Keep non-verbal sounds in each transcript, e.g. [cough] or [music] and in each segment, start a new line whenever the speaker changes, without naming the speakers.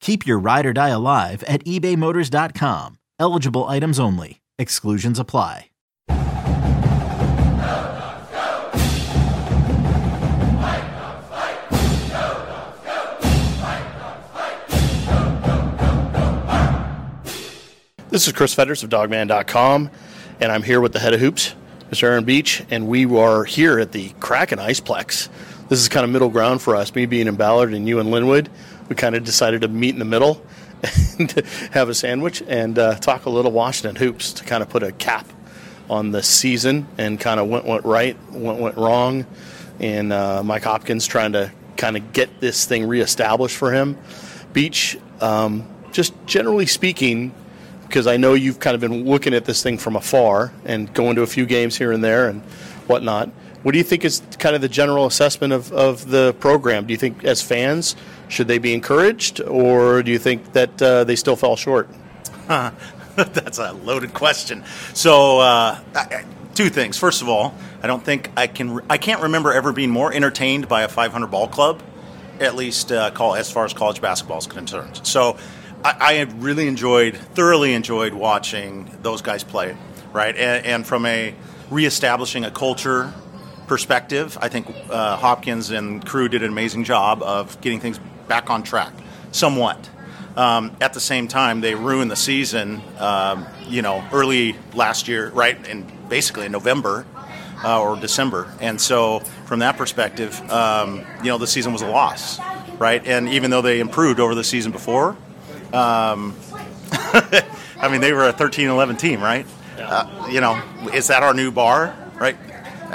Keep your ride or die alive at ebaymotors.com. Eligible items only. Exclusions apply.
This is Chris Fetters of Dawgman.com, and I'm here with the head of hoops, Mr. Aaron Beach, and we are here at the Kraken Iceplex. This is kind of middle ground for us, me being in Ballard and you in Lynnwood. We kind of decided to meet in the middle [laughs] and have a sandwich and uh, talk a little Washington hoops to kind of put a cap on the season and kind of what went right, what went wrong, and uh, Mike Hopkins trying to kind of get this thing reestablished for him. Beach, um, just generally speaking, because I know you've kind of been looking at this thing from afar and going to a few games here and there and whatnot. What do you think is kind of the general assessment of, of the program? Do you think, as fans, should they be encouraged, or do you think that uh, they still fell short? [laughs]
That's a loaded question. So, uh, two things. First of all, I don't think I can. I can't remember ever being more entertained by a 500 ball club, at least uh, call as far as college basketball is concerned. So, I, I really enjoyed, thoroughly enjoyed watching those guys play, right? And, and from a reestablishing a culture perspective, I think uh, Hopkins and crew did an amazing job of getting things back on track, somewhat. Um, at the same time, they ruined the season, um, you know, early last year, right? And basically in November uh, or December. And so, from that perspective, um, you know, the season was a loss, right? And even though they improved over the season before, um, [laughs] I mean, they were a 13 11 team, right? Uh, you know, is that our new bar, right?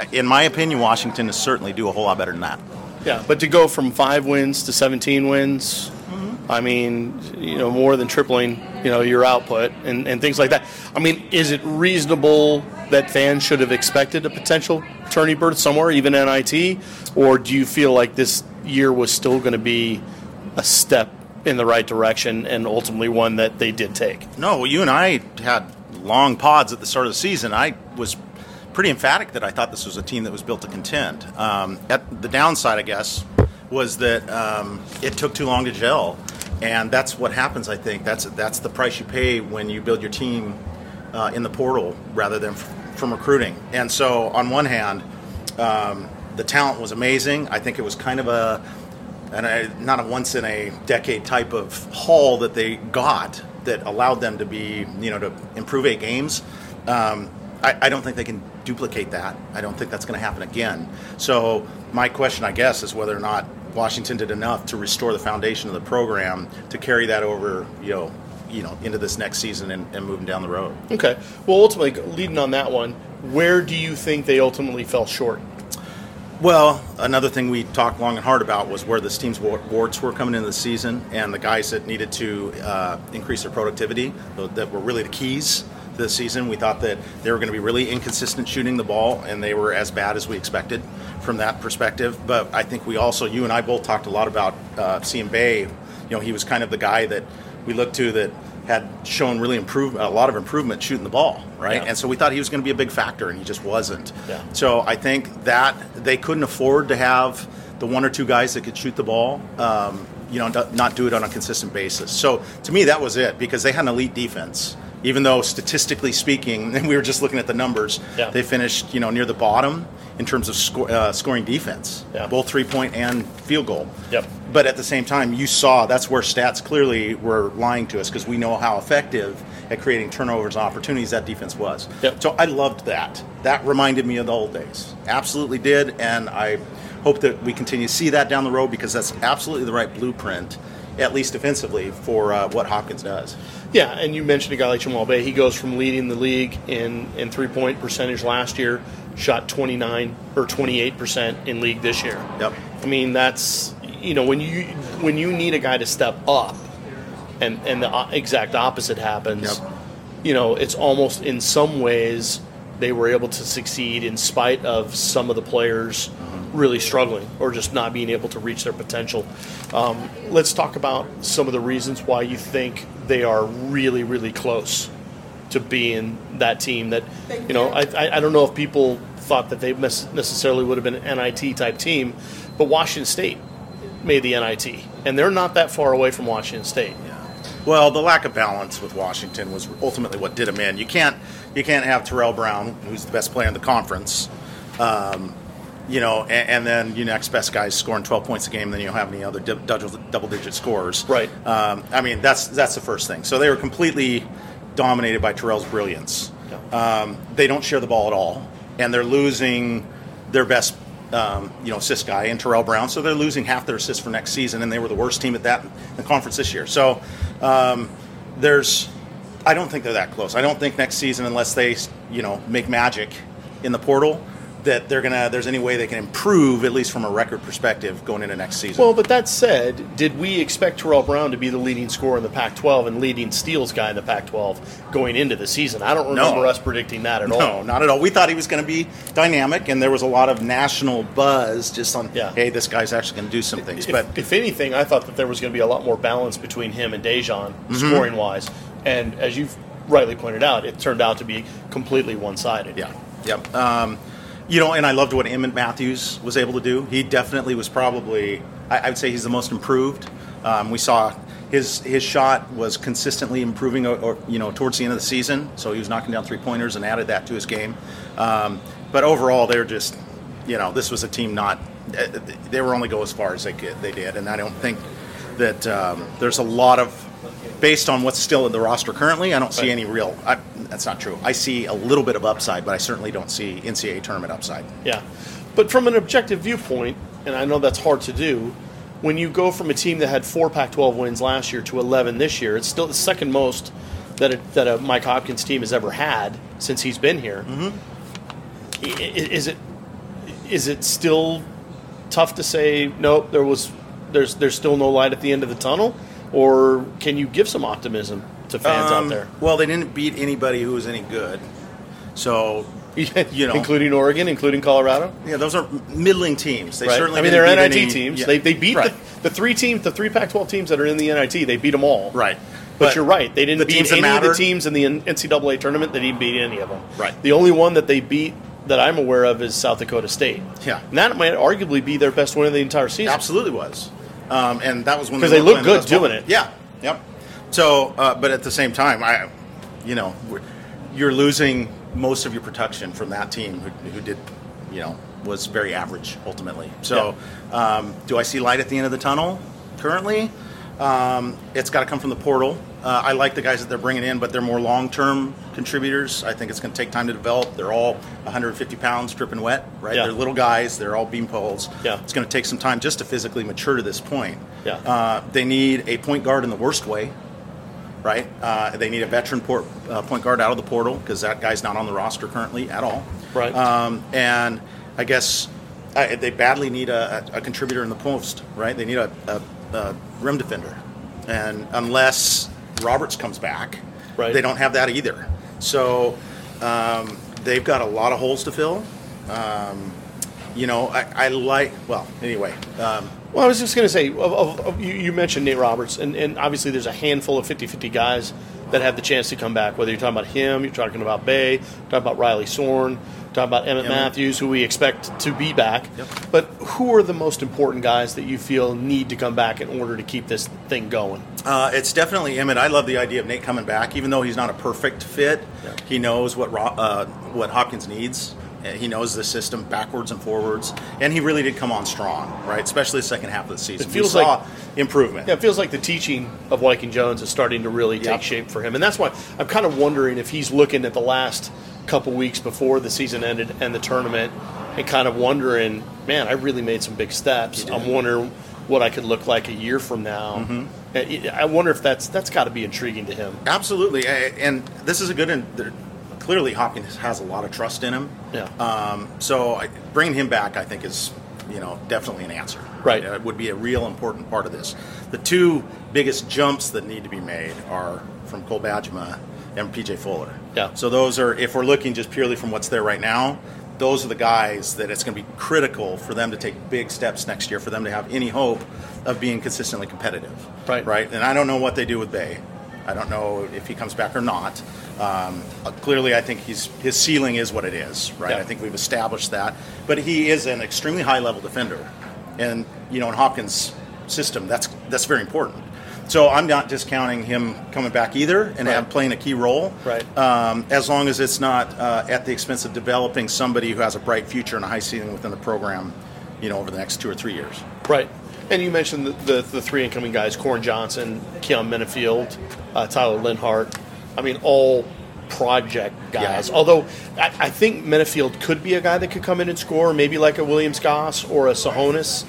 [laughs] In my opinion, Washington is certainly do a whole lot better than that.
Yeah, but to go from five wins to 17 wins, mm-hmm. I mean, you know, more than tripling, you know, your output and, and things like that. I mean, is it reasonable that fans should have expected a potential tourney berth somewhere, even NIT, or do you feel like this year was still going to be a step in the right direction and ultimately one that they did take?
No, you and I had long pods at the start of the season. I was pretty emphatic that I thought this was a team that was built to contend. Um, at the downside, I guess, was that um, it took too long to gel, and that's what happens. I think that's that's the price you pay when you build your team uh, in the portal rather than f- from recruiting. And so, on one hand, um, the talent was amazing. I think it was kind of a and a, not a once in a decade type of haul that they got that allowed them to be, you know, to improve eight games. Um, I, I, don't think they can duplicate that. I don't think that's going to happen again. So my question, I guess, is whether or not Washington did enough to restore the foundation of the program to carry that over, you know, you know, into this next season and, and moving down the road.
Okay. Well, ultimately, leading on that one, where do you think they ultimately fell short?
Well, another thing we talked long and hard about was where this team's warts were coming into the season and the guys that needed to uh, increase their productivity, that were really the keys this season. We thought that they were going to be really inconsistent shooting the ball, and they were as bad as we expected from that perspective. But I think we also, you and I both talked a lot about uh, Cian Bey. You know, he was kind of the guy that we looked to that had shown really improve a lot of improvement shooting the ball, right? Yeah. And so we thought he was going to be a big factor, and he just wasn't. Yeah. So I think that they couldn't afford to have the one or two guys that could shoot the ball. Um, you know, not do it on a consistent basis. So to me, that was it because they had an elite defense even though statistically speaking, [laughs] and we were just looking at the numbers, yeah. they finished you know near the bottom in terms of sco- uh, scoring defense, yeah. both three point and field goal.
Yep.
But at the same time, you saw that's where stats clearly were lying to us because we know how effective at creating turnovers and opportunities that defense was.
Yep.
So I loved that. That reminded me of the old days. Absolutely did, and I hope that we continue to see that down the road because that's absolutely the right blueprint, at least defensively, for uh, what Hopkins does.
Yeah, and you mentioned a guy like Jamal Bey. He goes from leading the league in, in three point percentage last year, shot 29 or 28 percent in league this year.
Yep.
I mean, that's you know when you when you need a guy to step up, and and the exact opposite happens.
Yep.
You know, it's almost in some ways they were able to succeed in spite of some of the players really struggling or just not being able to reach their potential. Um, let's talk about some of the reasons why you think they are really, really close to being that team that, you know, I, I, I don't know if people thought that they necessarily would have been an NIT type team, but Washington State made the NIT, and they're not that far away from Washington State. Yeah.
Well, the lack of balance with Washington was ultimately what did him in. You can't you can't have Terrell Brown, who's the best player in the conference, um, you know, and, and then your next best guy is scoring 12 points a game. Then you don't have any other double, double digit scores.
Right.
Um, I mean, that's that's the first thing. So they were completely dominated by Terrell's brilliance. Um, they don't share the ball at all, and they're losing their best. Um, you know, assist guy and Terrell Brown, so they're losing half their assists for next season, and they were the worst team at that in the conference this year. So, um, there's I don't think they're that close. I don't think next season, unless they, you know, make magic in the portal, that they're gonna. There's any way they can improve, at least from a record perspective, going into next season.
Well, but that said, did we expect Terrell Brown to be the leading scorer in the Pac-12 and leading steals guy in the Pac-12 going into the season? I don't remember
No.
us predicting that at
no,
all.
No, not at all. We thought he was going to be dynamic, and there was a lot of national buzz just on,
Yeah.
hey, this guy's actually going to do some things.
If,
But
if anything, I thought that there was going to be a lot more balance between him and Daejon
Mm-hmm.
scoring wise, and as you've rightly pointed out, it turned out to be completely one-sided.
Yeah, yep. Um, you know, and I loved what Emmett Matthews was able to do. He definitely was probably, I, I would say, he's the most improved. Um, we saw his his shot was consistently improving, or, or, you know, towards the end of the season. So he was knocking down three pointers and added that to his game. Um, but overall, they're just, you know, this was a team not. eh, They were only go as far as they could, they did, and I don't think that um, there's a lot of based on what's still in the roster currently, I don't see any real. I, that's not true. I see a little bit of upside, but I certainly don't see NCAA tournament upside.
Yeah. But from an objective viewpoint, and I know that's hard to do, when you go from a team that had four Pac 12 wins last year to 11 this year, it's still the second most that a, that a Mike Hopkins team has ever had since he's been here. Mm-hmm. I- Is it is it still tough to say nope? There was there's there's still no light at the end of the tunnel, or can you give some optimism to fans
Um,
out there,
Well, they didn't beat anybody who was any good, so [laughs] you know,
including Oregon, including Colorado?
yeah, those are middling teams. They
Right.
certainly.
I mean, they're NIT
any-
teams.
yeah.
They, they beat
right.
the, the three teams, the three Pac-12 teams that are in the NIT. They beat them all.
Right.
But,
But
you're right. They didn't
the
beat any of the teams in the NCAA tournament. They didn't beat any of them.
Right.
The only one that they beat that I'm aware of is South Dakota State.
Yeah.
And that might arguably be their best win of the entire season.
Absolutely was, um, and that was when
'Cause
were
they look good doing it.
Yeah, yep. So, uh, but at the same time, I, you know, you're losing most of your production from that team who, who did, you know, was very average ultimately. So, um, do I see light at the end of the tunnel? Currently, um, it's got to come from the portal. Uh, I like the guys that they're bringing in, but they're more long-term contributors. I think it's going to take time to develop. They're all 150 pounds, dripping wet, right?
Yeah.
They're little guys. They're all beam poles.
Yeah.
It's going to take some time just to physically mature to this point.
Yeah.
Uh, they need a point guard in the worst way, right? Uh, they need a veteran port, uh, point guard out of the portal because that guy's not on the roster currently at all.
Right.
Um, and I guess uh, they badly need a, a contributor in the post, right? They need a, a, a rim defender. And unless Roberts comes back,
Right.
they don't have that either. So um, they've got a lot of holes to fill. Um, you know, I, I like, well, anyway. Um,
Well, I was just going to say, of, of, you, you mentioned Nate Roberts, and, and obviously there's a handful of 50 50 guys that have the chance to come back, whether you're talking about him, you're talking about Bey, talking about Riley Sorn, talking about Emmett
Emmett.
Matthews, who we expect to be back.
Yep.
But who are the most important guys that you feel need to come back in order to keep this thing going?
Uh, it's definitely Emmett. I love the idea of Nate coming back, even though he's not a perfect fit.
Yeah.
He knows what uh, what Hopkins needs, He knows the system backwards and forwards, and he really did come on strong, right? Especially the second half of the season.
It feels
we saw
like-
improvement.
Yeah, it feels like the teaching of Viking Jones is starting to really take
Yep.
shape for him, and that's why I'm kind of wondering if he's looking at the last couple weeks before the season ended and the tournament, and kind of wondering, man, I really made some big steps. I'm wondering what I could look like a year from now.
Mm-hmm.
I wonder if that's that's got to be intriguing to him.
Absolutely, and this is a good. Clearly, Hopkins has a lot of trust in him.
Yeah.
Um, so I, bringing him back, I think, is you know definitely an answer.
Right.
It would be a real important part of this. The two biggest jumps that need to be made are from Cole Bajema and PJ Fuller.
Yeah.
So those are, if we're looking just purely from what's there right now, those are the guys that it's going to be critical for them to take big steps next year for them to have any hope of being consistently competitive.
Right.
Right. And I don't know what they do with Bey. I don't know if he comes back or not. Um, clearly, I think he's his ceiling is what it is, right?
Yeah.
I think we've established that. But he is an extremely high level defender, and you know, in Hopkins' system, that's that's very important. So I'm not discounting him coming back either and
Right.
playing a key role,
Right.
Um, as long as it's not uh, at the expense of developing somebody who has a bright future and a high ceiling within the program, you know, over the next two or three years.
Right. And you mentioned the, the, the three incoming guys: Koren Johnson, Keyon Menifield, uh, Tyler Linhart. I mean, all project guys.
Yeah.
Although I, I think Menifield could be a guy that could come in and score, maybe like a Williams Goss or a Sahonis.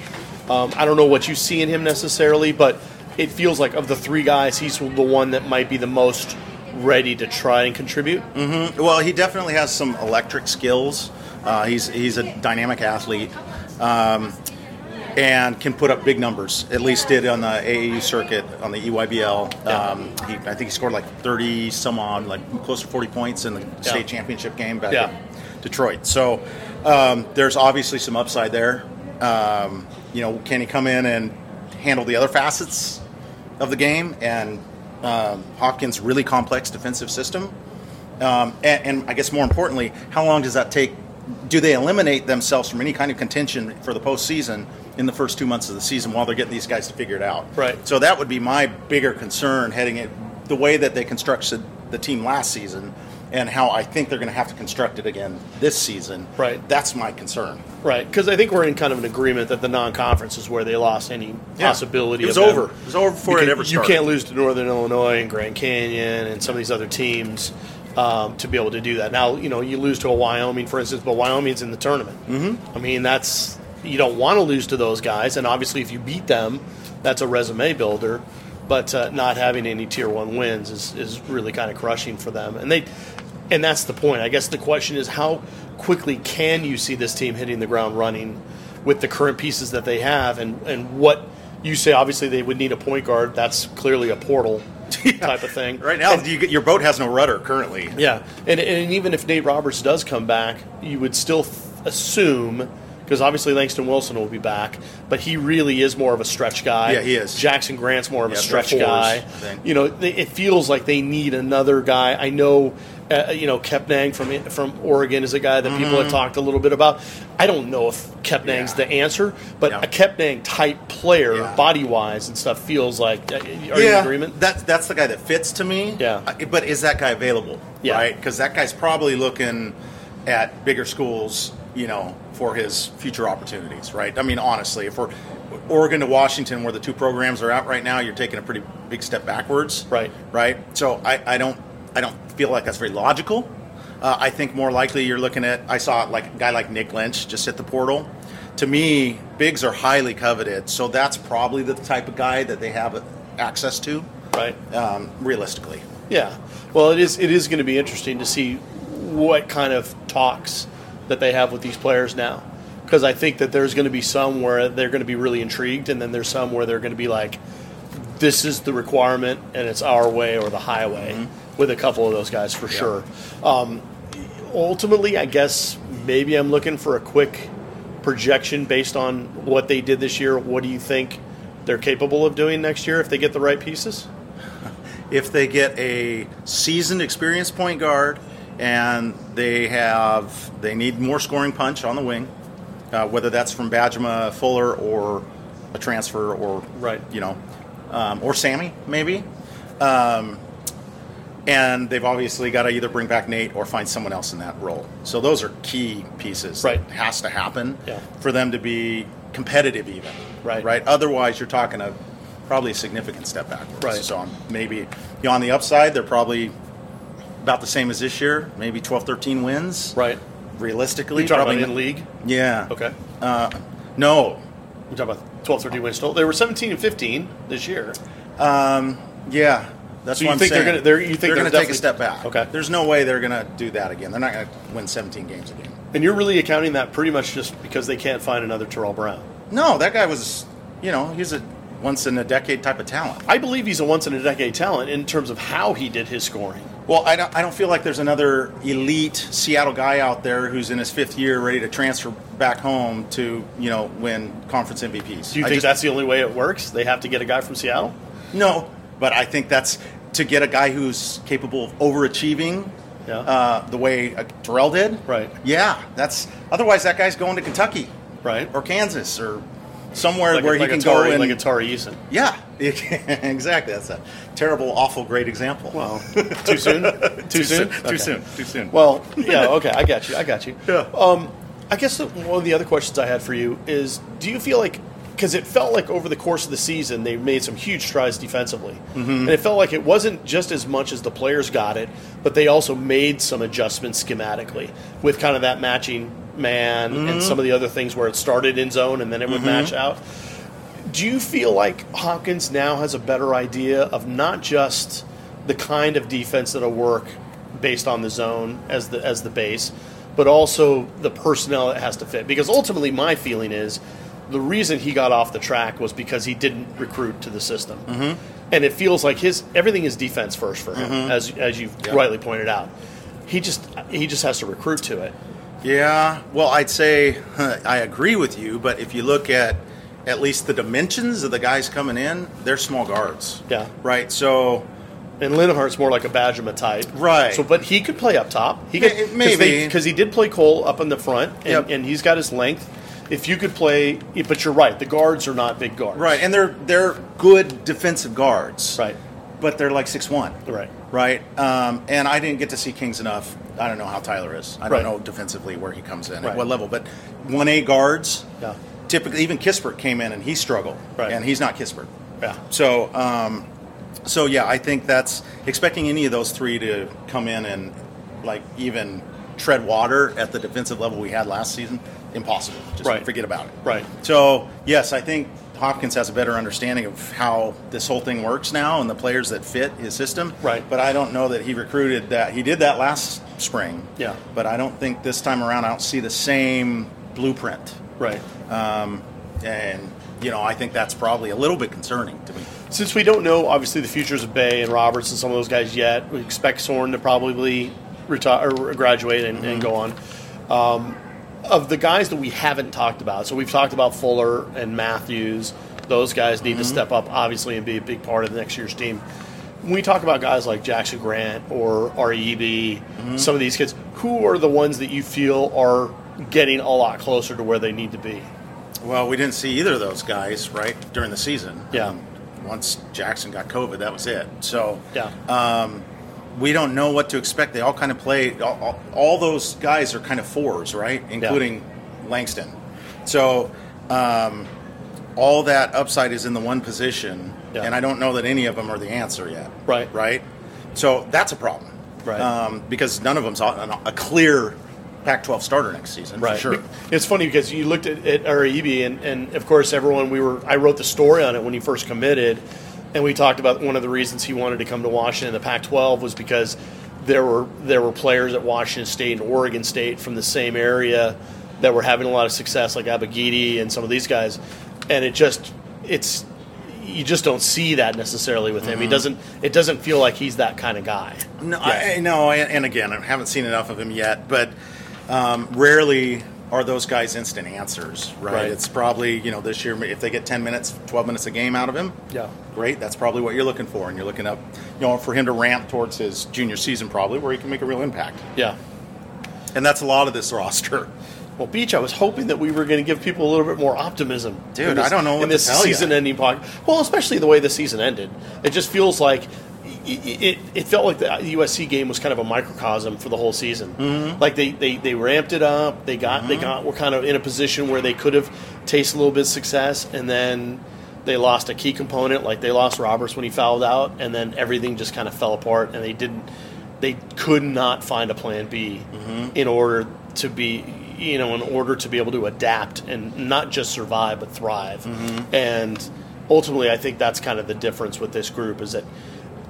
Um, I don't know what you see in him necessarily, but it feels like of the three guys, he's the one that might be the most ready to try and contribute.
Well, he definitely has some electric skills. Uh, he's he's a dynamic athlete, um, and can put up big numbers. At least did on the AAU circuit on the EYBL.
Yeah.
Um, he, I think he scored like thirty some odd, like close to forty points in the state championship game back
Yeah.
in Detroit. So um, there's obviously some upside there. Um, you know, can he come in and handle the other facets of the game? And um, Hopkins' really complex defensive system. Um, and, and I guess more importantly, how long does that take? Do they eliminate themselves from any kind of contention for the postseason in the first two months of the season while they're getting these guys to figure it out?
Right.
So that would be my bigger concern heading it the way that they constructed the team last season and how I think they're going to have to construct it again this season.
Right.
That's my concern.
Right, because I think we're in kind of an agreement that the non-conference is where they lost any
Yeah.
possibility.
It was over. It was over before
You
it ever
You can't lose to Northern Illinois and Grand Canyon and some of these other teams um, to be able to do that. Now, you know, you lose to a Wyoming, for instance, but Wyoming's in the tournament. Mm-hmm. I mean, that's you don't want to lose to those guys, and obviously, if you beat them, that's a resume builder. But uh, not having any tier one wins is, is really kind of crushing for them, and they. And that's the point. I guess the question is how quickly can you see this team hitting the ground running with the current pieces that they have, and, and what you say. Obviously, they would need a point guard. That's clearly a portal type of thing.
Right now,
And-
you, get- your boat has no rudder currently.
yeah, and, and even if Nate Roberts does come back, you would still th- assume because obviously Langston Wilson will be back, but he really is more of a stretch guy.
Yeah, he is.
Jackson Grant's more of
Yeah,
a stretch guy.
thing.
You know, they, it feels like they need another guy. I know. Uh, you know, Kepnang from from Oregon is a guy that people have talked a little bit about. I don't know if Kepnang's
Mm-hmm. Yeah.
the answer, but
Yeah.
a Kepnang type player,
Yeah.
body wise and stuff, feels like. uh, Are you in agreement?
That's that's the guy that fits to me.
Yeah.
But is that guy available?
Yeah.
Right? Because that guy's probably looking at bigger schools, you know, for his future opportunities. Right? I mean, honestly, if we're Oregon to Washington, where the two programs are at right now, you're taking a pretty big step backwards.
Right.
Right. So I, I don't I don't feel like that's very logical. Uh, I think more likely you're looking at. I saw like a guy like Nick Lynch just hit the portal. To me, bigs are highly coveted, so that's probably the type of guy that they have access to
right.
um, realistically.
Yeah. Well, it is. It is going to be interesting to see what kind of talks that they have with these players now, because I think that there's going to be some where they're going to be really intrigued, and then there's some where they're going to be like, "This is the requirement, and it's our way or the highway." With a couple of those guys for sure. Um, ultimately, I guess maybe I'm looking for a quick projection based on what they did this year. What do you think they're capable of doing next year if they get the right pieces? [laughs]
If they get a seasoned, experienced point guard, and they have they need more scoring punch on the wing, uh, whether that's from Bajema, Fuller, or a transfer, or
Right.
you know, um, or Sammy maybe. Um, and they've obviously got to either bring back Nate or find someone else in that role. So those are key pieces.
Right.
that has to happen
Yeah.
for them to be competitive, even.
Right.
Right. Otherwise, you're talking a probably a significant step backwards.
Right.
So maybe you know, on the upside, they're probably about the same as this year, maybe 12, 13 wins.
Right.
Realistically,
You
probably
in league?
Yeah.
Okay.
Uh, no.
We're talking about 12, 13 wins total. They were 17 and 15 this year.
Yeah. That's
So you
what I'm
think they're
saying.
gonna- they're- you think they're
going to take a step back?
Okay.
There's no way they're going to do that again. They're not going to win 17 games again.
And you're really accounting that pretty much just because they can't find another Terrell Brown.
No, that guy was, you know, he's a once in a decade type of talent.
I believe he's a once in a decade talent in terms of how he did his scoring.
Well, I don't, I don't feel like there's another elite Seattle guy out there who's in his fifth year ready to transfer back home to, you know, win conference MVPs.
Do you
I
think
just-
that's the only way it works? They have to get a guy from Seattle?
No, but I think that's to get a guy who's capable of overachieving
Yeah.
uh, the way uh, Terrell did.
Right.
Yeah, that's otherwise that guy's going to Kentucky
Right.
or Kansas or somewhere
Like,
where
a,
he can
a Tari,
go and
like a Tari Eason.
yeah, [laughs] exactly. That's a terrible, awful, great example.
Well, [laughs] too soon? Too, soon?
Too
Okay.
soon. Too soon.
Well, [laughs] yeah, okay, I got you. I got you.
Yeah.
Um, I guess the, one of the other questions I had for you is do you feel like, because it felt like over the course of the season they made some huge strides defensively.
Mm-hmm.
And it felt like it wasn't just as much as the players got it, but they also made some adjustments schematically with kind of that matching man
Mm-hmm.
and some of the other things where it started in zone and then it would match out. Do you feel like Hopkins now has a better idea of not just the kind of defense that'll work based on the zone as the as the base, but also the personnel it has to fit? Because ultimately, my feeling is the reason he got off the track was because he didn't recruit to the system, mm-hmm. and it feels like his everything is defense first for him, as as you've rightly pointed out. He just he just has to recruit to it.
Yeah, well, I'd say [laughs] I agree with you, but if you look at at least the dimensions of the guys coming in, they're small guards.
Yeah.
Right. So
And Linhart's more like a Bajema type,
Right.
So, but he could play up top. He could
May- maybe.
because he did play Cole up in the front, and,
Yep.
and he's got his length. If you could play, but you're right, the guards are not big guards,
right, and they're they're good defensive guards.
Right.
But they're like six one.
Right.
Right. Um, and I didn't get to see Kings enough. I don't know how Tyler is. I don't know defensively where he comes in
Right.
at what level. But one A guards.
Yeah.
Typically, even Kispert came in and he struggled.
Right.
And he's not Kispert.
Yeah.
So, um, so yeah, I think that's expecting any of those three to come in and like even tread water at the defensive level we had last season. Impossible. Just
Right.
forget about it.
Right.
So yes, I think Hopkins has a better understanding of how this whole thing works now and the players that fit his system.
Right.
But I don't know that he recruited that. He did that last spring.
Yeah.
But I don't think this time around I don't see the same blueprint.
Right.
Um, and you know, I think that's probably a little bit concerning to me.
Since we don't know, obviously, the futures of Bey and Roberts and some of those guys yet, we expect Sorn to probably retire or graduate and, and go on. Um, of the guys that we haven't talked about, so we've talked about Fuller and Matthews. Those guys need to step up, obviously, and be a big part of the next year's team. When we talk about guys like Jackson Grant or REB, some of these kids, who are the ones that you feel are getting a lot closer to where they need to be?
Well, we didn't see either of those guys right during the season.
Yeah.
Um, once Jackson got COVID, that was it. So
Yeah.
um, we don't know what to expect. They all kind of play. All, all, all those guys are kind of fours, right? Including Langston. So um, all that upside is in the one position,
Yeah.
and I don't know that any of them are the answer yet.
Right.
Right. So that's a problem.
Right.
Um, because none of them's a, a clear Pac-12 starter next season.
Right.
For sure.
It's funny because you looked at, at REB, and, and of course, everyone we were. I wrote the story on it when he first committed, and we talked about one of the reasons he wanted to come to Washington, the Pac-12, was because there were there were players at Washington State and Oregon State from the same area that were having a lot of success, like Abogidi and some of these guys, and it just it's you just don't see that necessarily with him. He doesn't. It doesn't feel like he's that kind of guy.
No,
Yeah.
I, no, and and again, I haven't seen enough of him yet, but um, rarely are those guys instant answers, right?
Right.
It's probably you know this year if they get ten minutes, twelve minutes a game out of him,
Yeah.
great. That's probably what you're looking for, and you're looking up, you know, for him to ramp towards his junior season, probably where he can make a real impact,
Yeah.
and that's a lot of this roster.
Well, Beach, I was hoping that we were going to give people a little bit more optimism.
Dude,
this,
I don't know
in this season-ending podcast. Well, especially the way the season ended, it just feels like it, it, it felt like the USC game was kind of a microcosm for the whole season.
Mm-hmm.
Like they, they, they ramped it up. They got they mm-hmm. got were kind of in a position where they could have tasted a little bit of success, and then they lost a key component. Like they lost Roberts when he fouled out, and then everything just kind of fell apart, and they didn't. They could not find a plan B mm-hmm. in order to be, you know, in order to be able to adapt and not just survive but thrive. Mm-hmm. And ultimately, I think that's kind of the difference with this group is that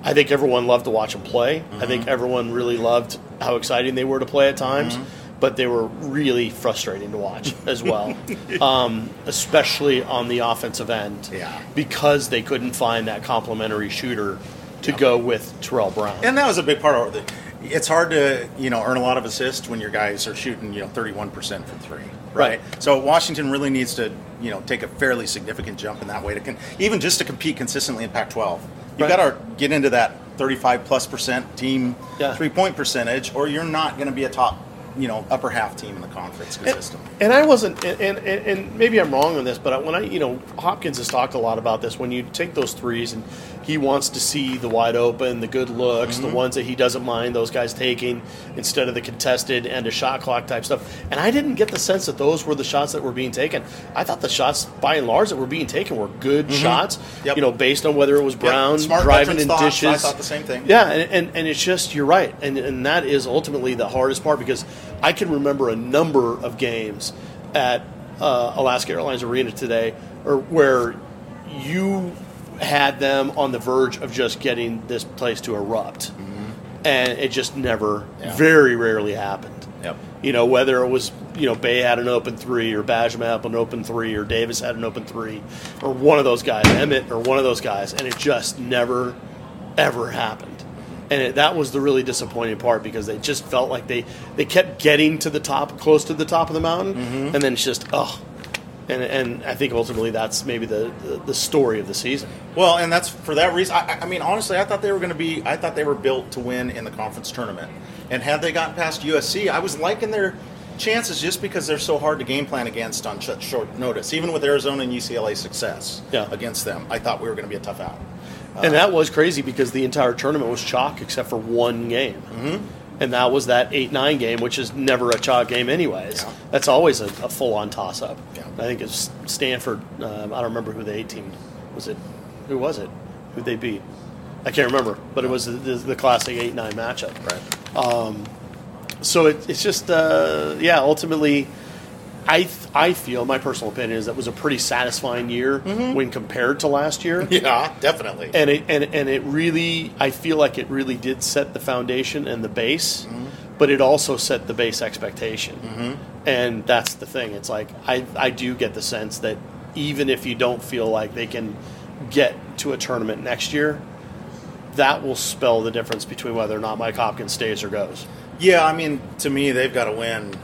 I think everyone loved to watch them play. I think everyone really loved how exciting they were to play at times, but they were really frustrating to watch as well, [laughs] um, especially on the offensive end.
Yeah.
Because they couldn't find that complementary shooter to go with Terrell Brown.
And that was a big part of it. It's hard to you know earn a lot of assists when your guys are shooting you know 31 percent from three.
Right.
So Washington really needs to you know take a fairly significant jump in that way to con- even just to compete consistently in Pac-12. You've
Right.
got to get into that 35 plus percent team
Yeah.
three point percentage, or you're not going to be a top you know upper half team in the conference consistently.
And I wasn't, and, and, and maybe I'm wrong on this, but when I, you know, Hopkins has talked a lot about this. When you take those threes and he wants to see the wide open, the good looks, the ones that he doesn't mind those guys taking instead of the contested and a shot clock type stuff. And I didn't get the sense that those were the shots that were being taken. I thought the shots, by and large, that were being taken were good shots.
Yep.
You know, based on whether it was Brown
Smart
driving in
thoughts.
dishes.
I thought the same thing.
Yeah, and, and, and it's just you're right, and and that is ultimately the hardest part because I can remember a number of games at uh, Alaska Airlines Arena today, or where you had them on the verge of just getting this place to erupt, and it just never,
Mm-hmm. Yeah.
very rarely happened.
Yep.
You know, whether it was, you know, Bey had an open three, or Bajam had an open three, or Davis had an open three, or one of those guys, Emmett, or one of those guys, and it just never, ever happened. And it, that was the really disappointing part because they just felt like they, they kept getting to the top, close to the top of the mountain,
Mm-hmm.
and then it's just, oh. And, and I think ultimately that's maybe the, the, the story of the season.
Well, and that's for that reason. I, I mean, honestly, I thought they were going to be. I thought they were built to win in the conference tournament. And had they gotten past USC, I was liking their chances just because they're so hard to game plan against on such short notice. Even with Arizona and UCLA success
Yeah.
against them, I thought we were going to be a tough out.
and that was crazy because the entire tournament was chalk except for one game. Mm-hmm. And that was that 8 9 game, which is never a chalk game, anyways.
Yeah.
That's always a, a full on toss up.
Yeah.
I think it's Stanford. Um, I don't remember who the 18 was. It Who was it? Who they beat? I can't remember, but it was the, the, the classic 8 9 matchup.
Right.
So it, it's just, uh, yeah, ultimately, I, th- I feel, my personal opinion is that was a pretty satisfying year mm-hmm. when compared to last year. [laughs]
Yeah, definitely.
and it and, and it really I feel like it really did set the foundation and the base, mm-hmm. but it also set the base expectation. Mm-hmm. And that's the thing. It's like I I do get the sense that even if you don't feel like they can get to a tournament next year, that will spell the difference between whether or not Mike Hopkins stays or goes.
Yeah, I mean, to me, they've got to win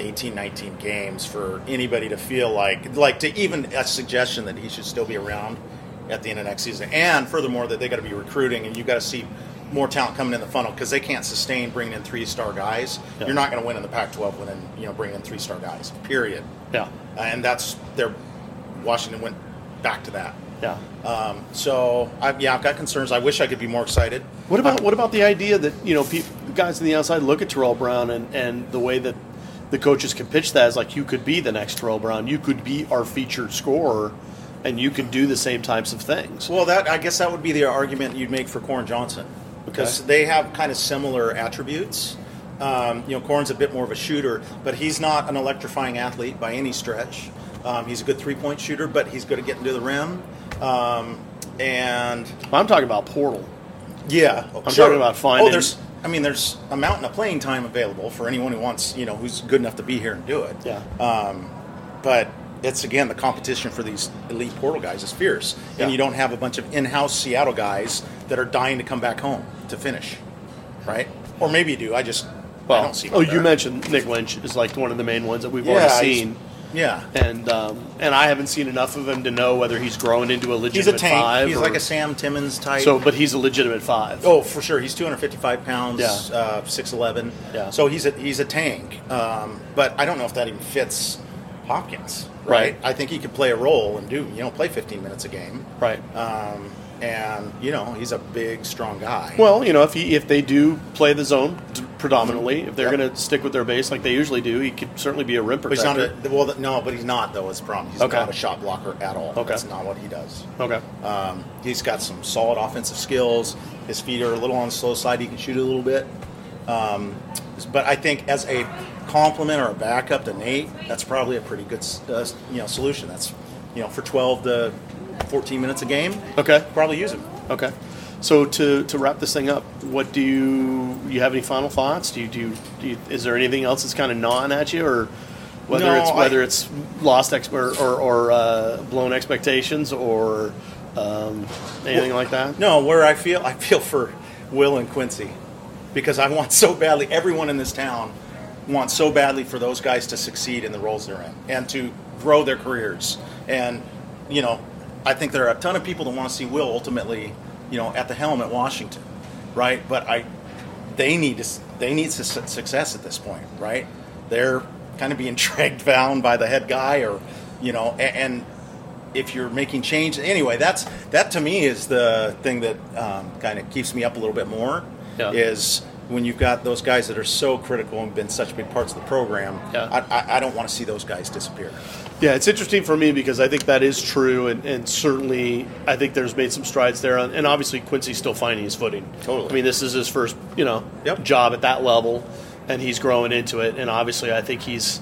18, 19 games for anybody to feel like, like to even a suggestion that he should still be around at the end of next season. And furthermore, that they got to be recruiting and you got to see more talent coming in the funnel because they can't sustain bringing in three star guys.
Yeah.
You're not going to win in the Pac-12 winning, you know, bringing in three star guys. Period.
Yeah,
And that's their Washington went back to that.
yeah.
Um, so I, yeah, I've got concerns. I wish I could be more excited.
What about what about the idea that you know people, guys on the outside look at Terrell Brown and, and the way that the coaches can pitch that as like you could be the next Terrell Brown, you could be our featured scorer, and you could do the same types of things.
Well, that I guess that would be the argument you'd make for Koren Johnson because
Okay.
they have kind of similar attributes. Um, you know, Koren's a bit more of a shooter, but he's not an electrifying athlete by any stretch. Um, he's a good three-point shooter, but he's good at getting to the rim. Um, and
I'm talking about Portal.
yeah,
I'm talking about finding-
Oh, there's. I mean, there's a mountain of playing time available for anyone who wants, you know, who's good enough to be here and do it.
Yeah.
Um, but it's again the competition for these elite portal guys is fierce,
Yeah.
and you don't have a bunch of in-house Seattle guys that are dying to come back home to finish, right? Or maybe you do. I just I
Well,
don't see.
oh, you
there.
mentioned Nick Lynch is like one of the main ones that we've
Yeah,
already seen,
Yeah,
and um, and I haven't seen enough of him to know whether he's grown into a legitimate he's
a tank.
five.
He's
or-
like a Sam Timmins type.
so, but he's a legitimate five.
Oh, for sure. He's 255 pounds,
Yeah.
uh, 6'11.
Yeah.
So he's a, he's a tank. Um, but I don't know if that even fits Hopkins.
Right.
I think he could play a role and do, you know, play 15 minutes a game.
right.
Um, and you know he's a big, strong guy.
Well, you know, if he if they do play the zone predominantly, if they're
Yep.
going to stick with their base like they usually do, he could certainly be a rim
But he's not
protector.
a, well, no, but he's not though. It's problem. He's
Okay.
not a shot blocker at all.
Okay.
That's not what he does.
okay.
Um, he's got some solid offensive skills. His feet are a little on the slow side. He can shoot a little bit. Um, but I think as a complement or a backup to Nate, that's probably a pretty good uh, you know solution. That's you know for 12 to 14 minutes a game.
Okay.
Probably use him.
Okay. So to, to wrap this thing up, what do you you have any final thoughts? Do you do, you, do you, is there anything else that's kind of gnawing at you, or whether
No,
it's
I-
whether it's lost ex- or or, or uh, blown expectations or um, anything like that?
No, where I feel I feel for Will and Quincy because I want so badly. Everyone in this town wants so badly for those guys to succeed in the roles they're in and to grow their careers. And you know, I think there are a ton of people that want to see Will ultimately, you know, at the helm at Washington, right? But I, they need to, they need su- success at this point, right? They're kind of being [laughs] dragged down by the head guy, or you know, a- and if you're making change anyway that's that to me is the thing that um, kind of keeps me up a little bit more
Yeah.
is when you've got those guys that are so critical and been such big parts of the program
Yeah.
I, I, I don't want to see those guys disappear
Yeah, it's interesting for me because I think that is true, and, and certainly I think there's made some strides there. And obviously Quincy's still finding his footing.
Totally.
I mean, this is his first, you know,
Yep.
job at that level, and he's growing into it. And obviously, I think he's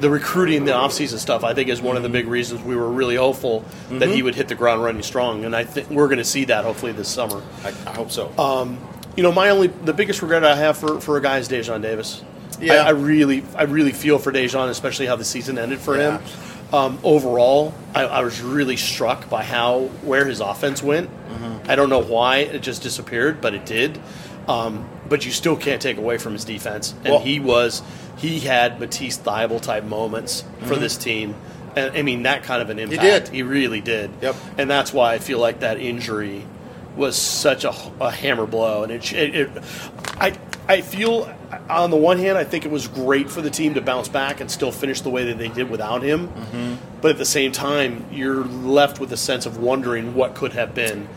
the recruiting, the offseason stuff. I think is one of the big reasons we were really hopeful that he mm-hmm. would hit the ground running strong. And I think we're going to see that hopefully this summer.
I, I hope so um,
You know, my only the biggest regret I have for, for a guy is Daejon Davis.
Yeah.
I, I really I really feel for Daejon, especially how the season ended for
Yeah.
him. Um, overall, I, I was really struck by how where his offense went.
Mm-hmm.
I don't know why it just disappeared, but it did. Um, but you still can't take away from his defense, and
Well-
he was he had Matisse Thybulle type moments for this team. And I mean that kind of an impact.
Mm-hmm. did.
He really did.
Yep.
And that's why I feel like that injury was such a, a hammer blow, and it, it, it I I feel on the one hand I think it was great for the team to bounce back and still finish the way that they did without him,
Mm-hmm.
but at the same time you're left with a sense of wondering what could have been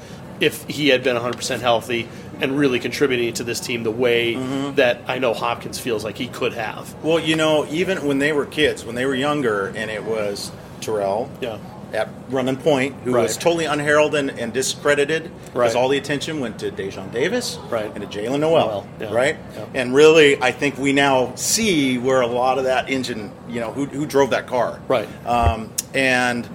if he had been 100% healthy and really contributing to this team the way
Mm-hmm.
that I know Hopkins feels like he could have.
well you know even when they were kids when they were younger and it was terrell
Yeah.
At running point who was totally unheralded and discredited because
Right.
all the attention went to Daejon Davis
Right.
and to Jaylen Nowell,
Nowell, yeah.
right?
Yeah.
And really, I think we now see where a lot of that engine, you know, who, who drove that car,
Right.
Um, and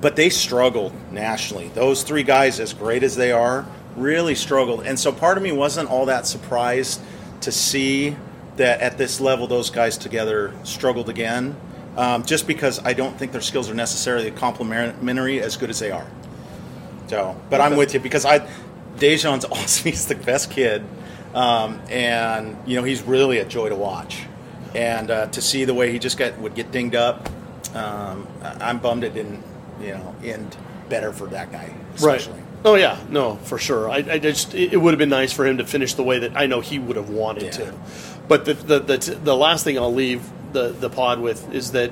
but they struggled nationally. Those three guys, as great as they are, really struggled. And so part of me wasn't all that surprised to see that at this level, those guys together struggled again. Um, just because I don't think their skills are necessarily complementary as good as they are. So, but I'm with you because I, Daejon's [laughs] awesome. He's the best kid, um, and you know he's really a joy to watch. And uh, to see the way he just got would get dinged up, um, I'm bummed it didn't, you know, end better for that guy. Especially.
Right. Oh yeah, no, for sure. I, I just it, it would have been nice for him to finish the way that I know he would have wanted
Yeah.
to. But the the, the the last thing I'll leave the the pod with is that.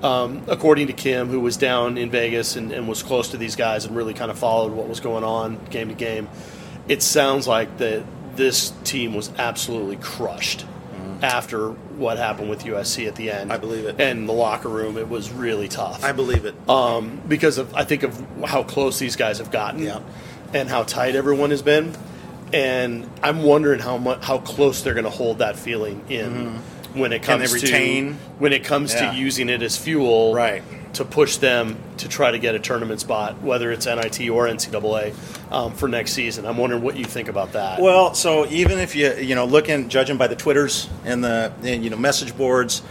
Um, according to Kim, who was down in Vegas and, and was close to these guys and really kind of followed what was going on game to game, it sounds like that this team was absolutely crushed after what happened with USC at the end.
Mm-hmm. I believe it.
And the locker room, it was really tough
I believe it.
um, because of I think of how close these guys have gotten
Yeah.
and how tight everyone has been, and I'm wondering how much how close they're going to hold that feeling in when it comes to when it comes
Yeah.
to using it as fuel
Right.
to push them to try to get a tournament spot, whether it's NIT or NCAA um, for next season. I'm wondering what you think about that.
Well, so even if you you know looking judging by the twitters and the and, you know message boards,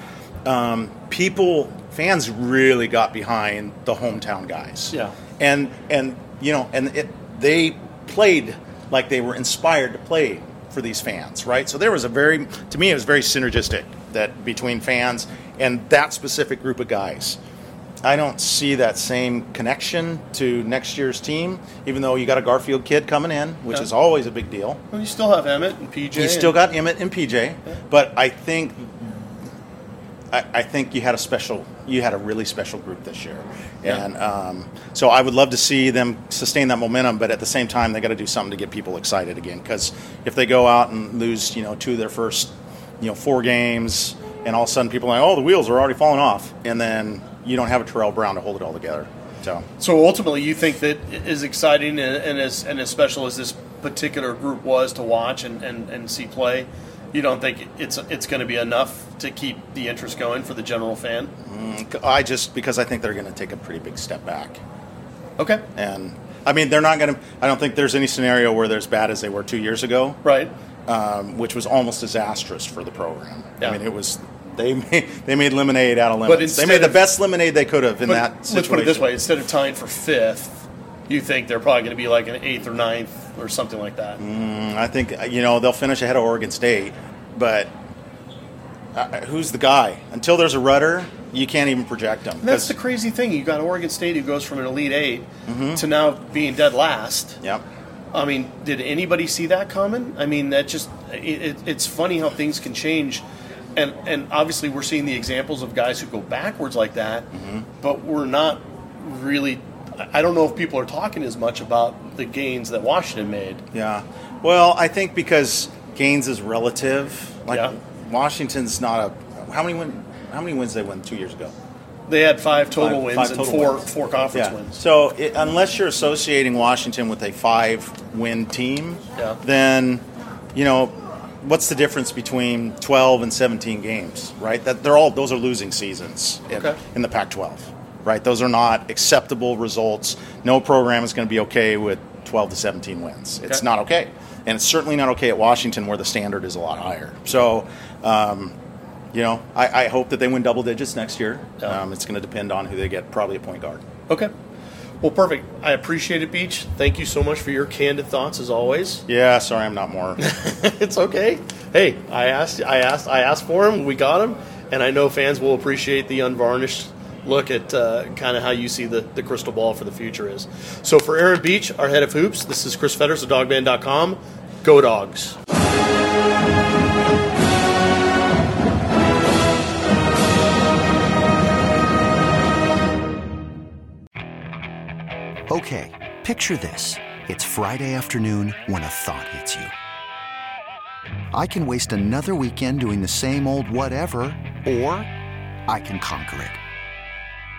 um, people fans really got behind the hometown guys.
Yeah.
and and you know and it, they played like they were inspired to play for these fans, right? So there was a very to me it was very synergistic that between fans and that specific group of guys. I don't see that same connection to next year's team, even though you got a Garfield kid coming in, which
Yeah.
is always a big deal.
Well, you still have Emmett and PJ.
You still got Emmett and PJ, but I think, I, think you had a special, you had a really special group this year,
Yeah.
and um, so I would love to see them sustain that momentum. But at the same time, they got to do something to get people excited again. Because if they go out and lose, you know, two of their first, you know, four games, and all of a sudden people are like, oh, the wheels are already falling off, and then you don't have a Terrell Brown to hold it all together. So
So ultimately, you think that as exciting and, and as and as special as this particular group was to watch and, and, and see play, you don't think it's it's going to be enough to keep the interest going for the general fan?
I just because I think they're going to take a pretty big step back.
Okay,
And I mean, they're not going to. I don't think there's any scenario where they're as bad as they were two years ago,
right.
um, which was almost disastrous for the program.
Yeah.
I mean, it was they [laughs] made they made lemonade out of lemons. they made the
of-
best lemonade they could have in that
let's put it this way: instead of tying for fifth, you think they're probably going to be like an eighth or ninth or something like that.
Mm, I think you know they'll finish ahead of Oregon State, but uh, who's the guy? Until there's a rudder, you can't even project them.
And that's the crazy thing. You got Oregon State who goes from an elite 8
Mm-hmm.
to now being dead last.
Yep.
I mean, did anybody see that coming? I mean, that just it, it, it's funny how things can change, and and obviously we're seeing the examples of guys who go backwards like that,
Mm-hmm.
but we're not really. I don't know if people are talking as much about the gains that Washington made.
Yeah. Well, I think because gains is relative. Like
Yeah.
Washington's not a. How many win? How many wins they win two years ago?
They had five total
Five-
wins
five
and four
wins.
four conference
Yeah.
wins.
So it, unless you're associating Washington with a five-win team,
Yeah.
then you know what's the difference between 12 and 17 games, right? That they're all those are losing seasons in,
Okay.
in the Pac-12, right? Those are not acceptable results. No program is going to be okay with 12 to 17 wins. It's not okay, and it's certainly not okay at Washington where the standard is a lot higher. So. Um, you know, I, I hope that they win double digits next year. Um, it's going to depend on who they get, probably a point guard.
Okay. Well, perfect. I appreciate it, Beach. Thank you so much for your candid thoughts, as always.
Yeah, sorry, I'm not more. [laughs]
it's okay. Hey, I asked, I asked, I asked for him. We got him, and I know fans will appreciate the unvarnished look at uh, kind of how you see the, the crystal ball for the future is. So for Aaron Beach, our head of hoops, this is Chris Fetters of Dawgman.com. Go Dogs.
Okay, picture this. It's Friday afternoon when a thought hits you. I can waste another weekend doing the same old whatever, or I can conquer it.